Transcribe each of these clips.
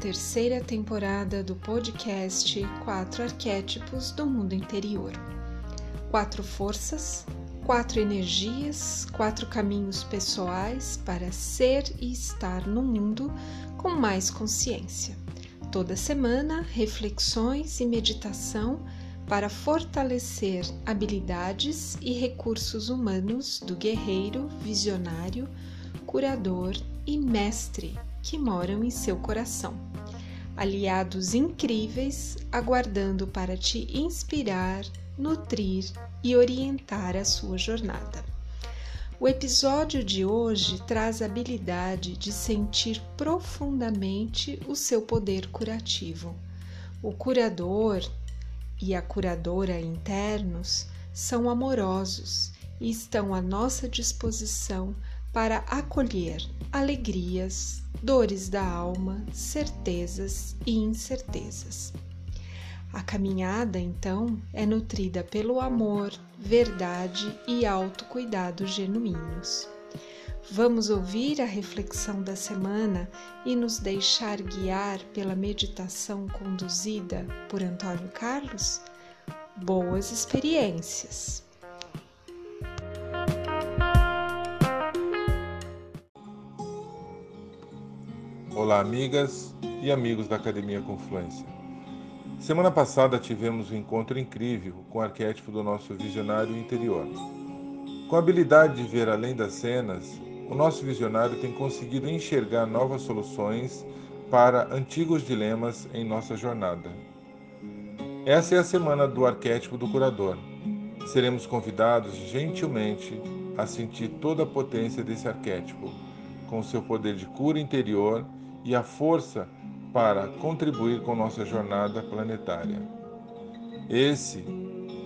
Terceira temporada do podcast Quatro Arquétipos do Mundo Interior. Quatro forças, quatro energias, quatro caminhos pessoais para ser e estar no mundo com mais consciência. Toda semana, reflexões e meditação para fortalecer habilidades e recursos humanos do guerreiro, visionário, curador e mestre que moram em seu coração. Aliados incríveis aguardando para te inspirar, nutrir e orientar a sua jornada. O episódio de hoje traz a habilidade de sentir profundamente o seu poder curativo. O curador e a curadora internos são amorosos e estão à nossa disposição para acolher alegrias, dores da alma, certezas e incertezas. A caminhada, então, é nutrida pelo amor, verdade e autocuidado genuínos. Vamos ouvir a reflexão da semana e nos deixar guiar pela meditação conduzida por Antônio Carlos? Boas experiências! Olá, amigas e amigos da Academia Confluência. Semana passada tivemos um encontro incrível com o arquétipo do nosso visionário interior. Com a habilidade de ver além das cenas, o nosso visionário tem conseguido enxergar novas soluções para antigos dilemas em nossa jornada. Essa é a semana do arquétipo do curador. Seremos convidados gentilmente a sentir toda a potência desse arquétipo, com seu poder de cura interior e a força para contribuir com nossa jornada planetária. Esse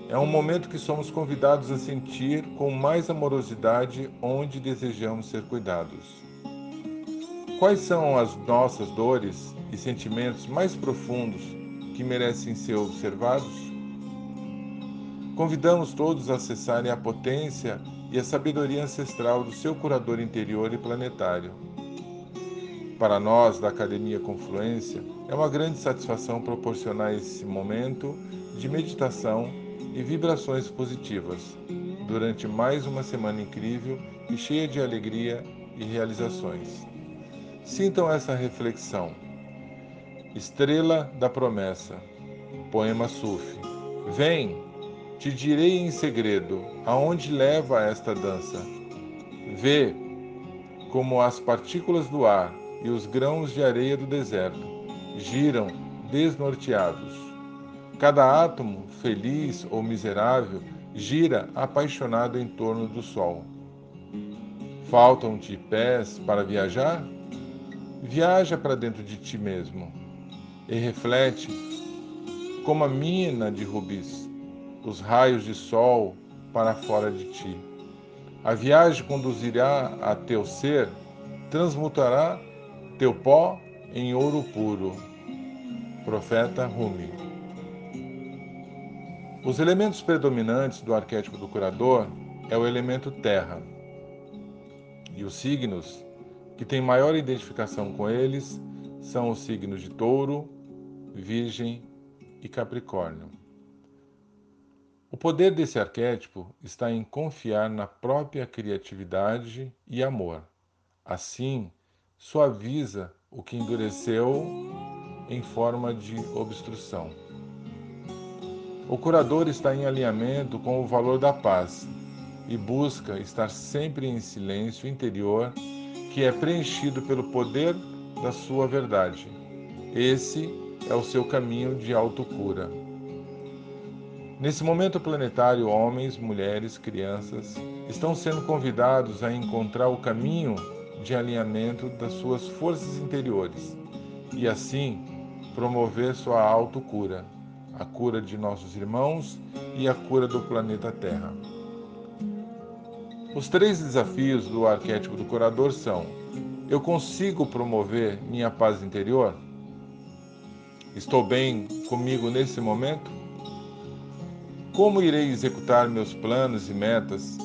é um momento que somos convidados a sentir com mais amorosidade onde desejamos ser cuidados. Quais são as nossas dores e sentimentos mais profundos que merecem ser observados? Convidamos todos a acessarem a potência e a sabedoria ancestral do seu curador interior e planetário para nós da Academia Confluência, é uma grande satisfação proporcionar esse momento de meditação e vibrações positivas durante mais uma semana incrível e cheia de alegria e realizações. Sintam essa reflexão. Estrela da Promessa, poema Sufi. Vem, te direi em segredo aonde leva esta dança. Vê como as partículas do ar e os grãos de areia do deserto giram desnorteados. Cada átomo, feliz ou miserável, gira apaixonado em torno do sol. Faltam-te pés para viajar? Viaja para dentro de ti mesmo e reflete como a mina de rubis, os raios de sol para fora de ti. A viagem conduzirá a teu ser, transmutará teu pó em ouro puro. Profeta Rumi. Os elementos predominantes do arquétipo do curador é o elemento terra. E os signos que têm maior identificação com eles são os signos de Touro, Virgem e Capricórnio. O poder desse arquétipo está em confiar na própria criatividade e amor. Assim, suaviza o que endureceu em forma de obstrução. O curador está em alinhamento com o valor da paz e busca estar sempre em silêncio interior que é preenchido pelo poder da sua verdade. Esse é o seu caminho de autocura. Nesse momento planetário, homens, mulheres, crianças estão sendo convidados a encontrar o caminho de alinhamento das suas forças interiores e assim promover sua autocura, a cura de nossos irmãos e a cura do planeta Terra. Os três desafios do arquétipo do curador são: eu consigo promover minha paz interior? Estou bem comigo nesse momento? Como irei executar meus planos e metas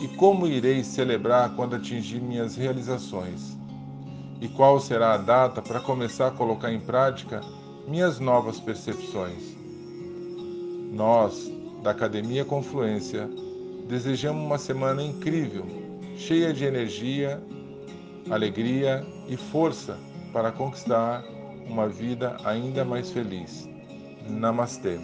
e como irei celebrar quando atingir minhas realizações? e qual será a data para começar a colocar em prática minhas novas percepções. Nós, da Academia Confluência, desejamos uma semana incrível, cheia de energia, alegria e força para conquistar uma vida ainda mais feliz. Namastê.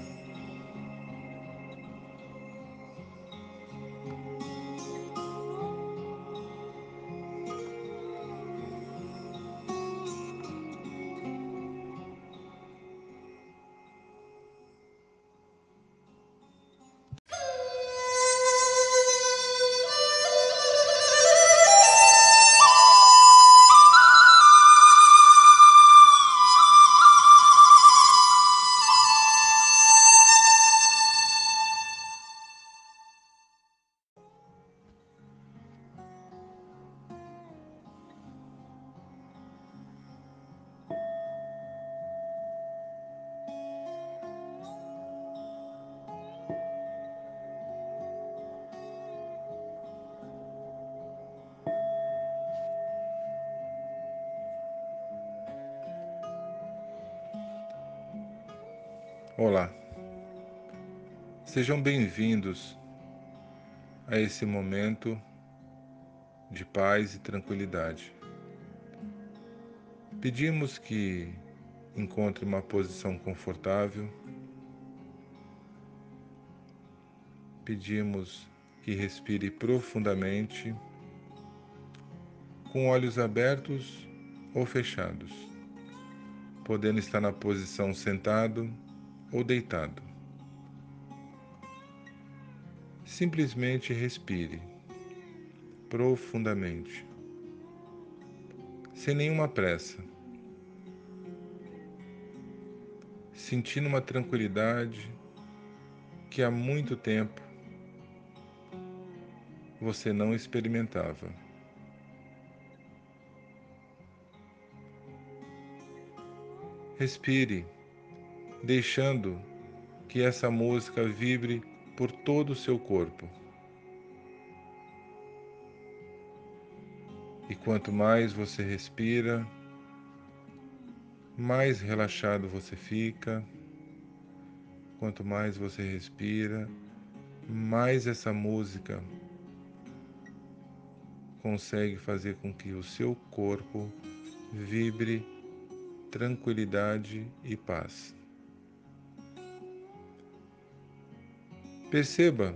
Olá, sejam bem-vindos a esse momento de paz e tranquilidade. Pedimos que encontre uma posição confortável, pedimos que respire profundamente, com olhos abertos ou fechados, podendo estar na posição sentado ou deitado. Simplesmente respire profundamente, sem nenhuma pressa, sentindo uma tranquilidade que há muito tempo você não experimentava. Respire deixando que essa música vibre por todo o seu corpo. E quanto mais você respira, mais relaxado você fica. Quanto mais você respira, mais essa música consegue fazer com que o seu corpo vibre tranquilidade e paz. Perceba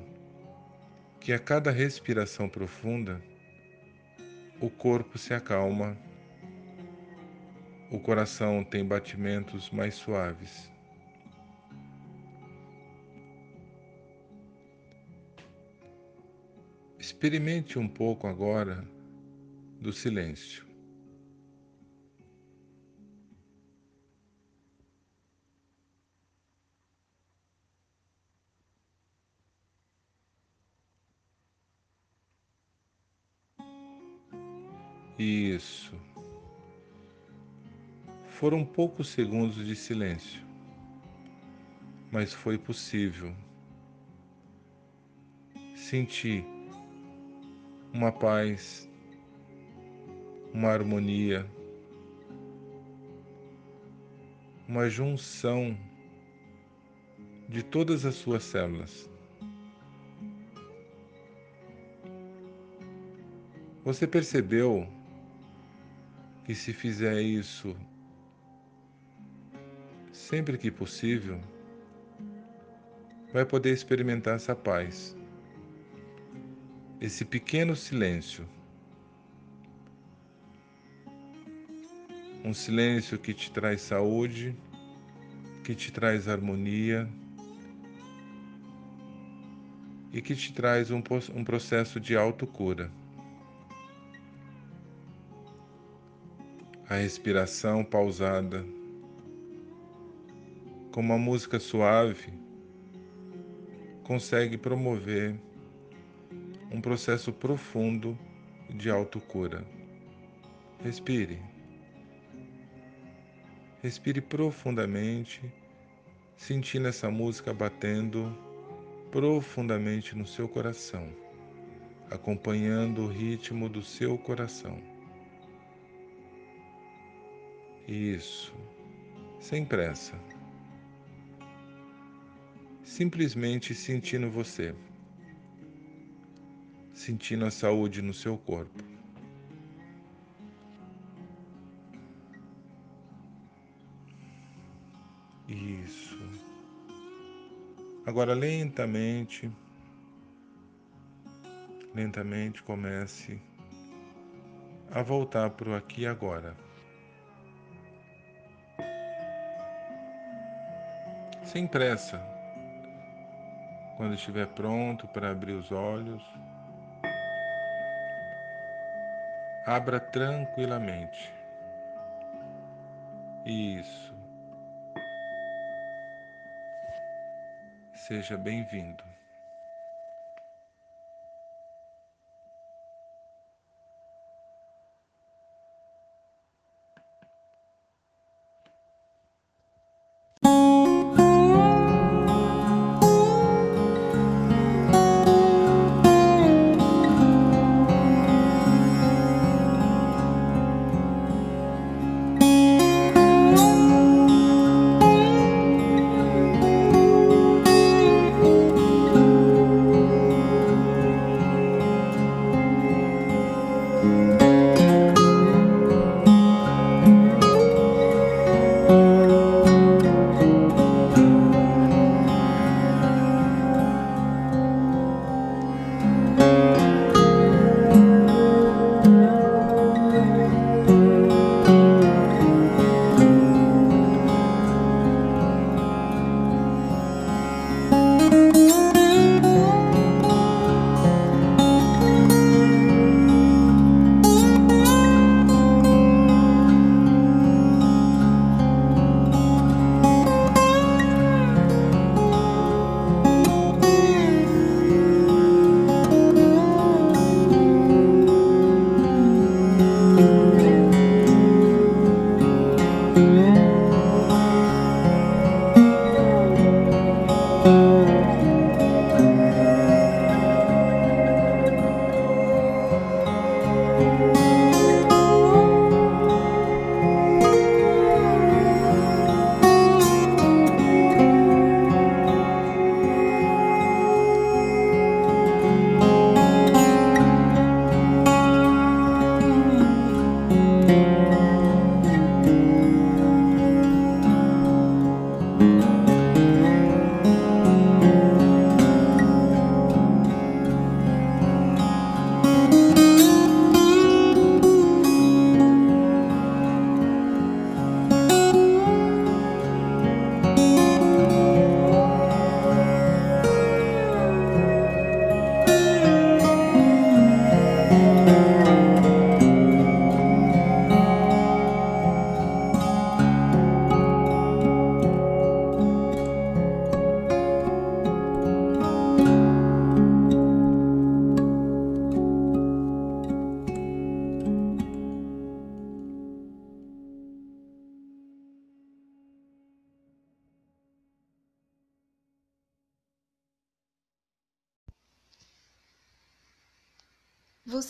que a cada respiração profunda, o corpo se acalma, o coração tem batimentos mais suaves. Experimente um pouco agora do silêncio. Isso. Foram poucos segundos de silêncio, mas foi possível sentir uma paz, uma harmonia, uma junção de todas as suas células. Você percebeu que se fizer isso sempre que possível, vai poder experimentar essa paz, esse pequeno silêncio. Um silêncio que te traz saúde, que te traz harmonia e que te traz um, um processo de autocura. A respiração pausada, com uma música suave, consegue promover um processo profundo de autocura. Respire. Respire profundamente, sentindo essa música batendo profundamente no seu coração, acompanhando o ritmo do seu coração. Isso. Sem pressa. Simplesmente sentindo você. Sentindo a saúde no seu corpo. Isso. Agora lentamente, lentamente comece a voltar para o aqui e agora. Sem pressa. Quando estiver pronto para abrir os olhos, abra tranquilamente. Isso. Seja bem-vindo.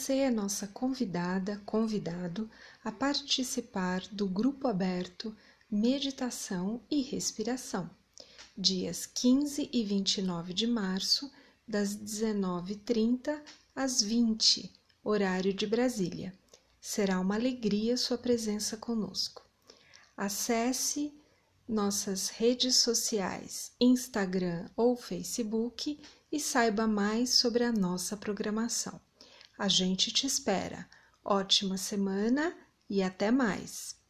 Você é nossa convidada, convidado a participar do grupo aberto Meditação e Respiração, dias 15 e 29 de março, das 19h30 às 20 horário de Brasília. Será uma alegria sua presença conosco. Acesse nossas redes sociais, Instagram ou Facebook e saiba mais sobre a nossa programação. A gente te espera. Ótima semana e até mais!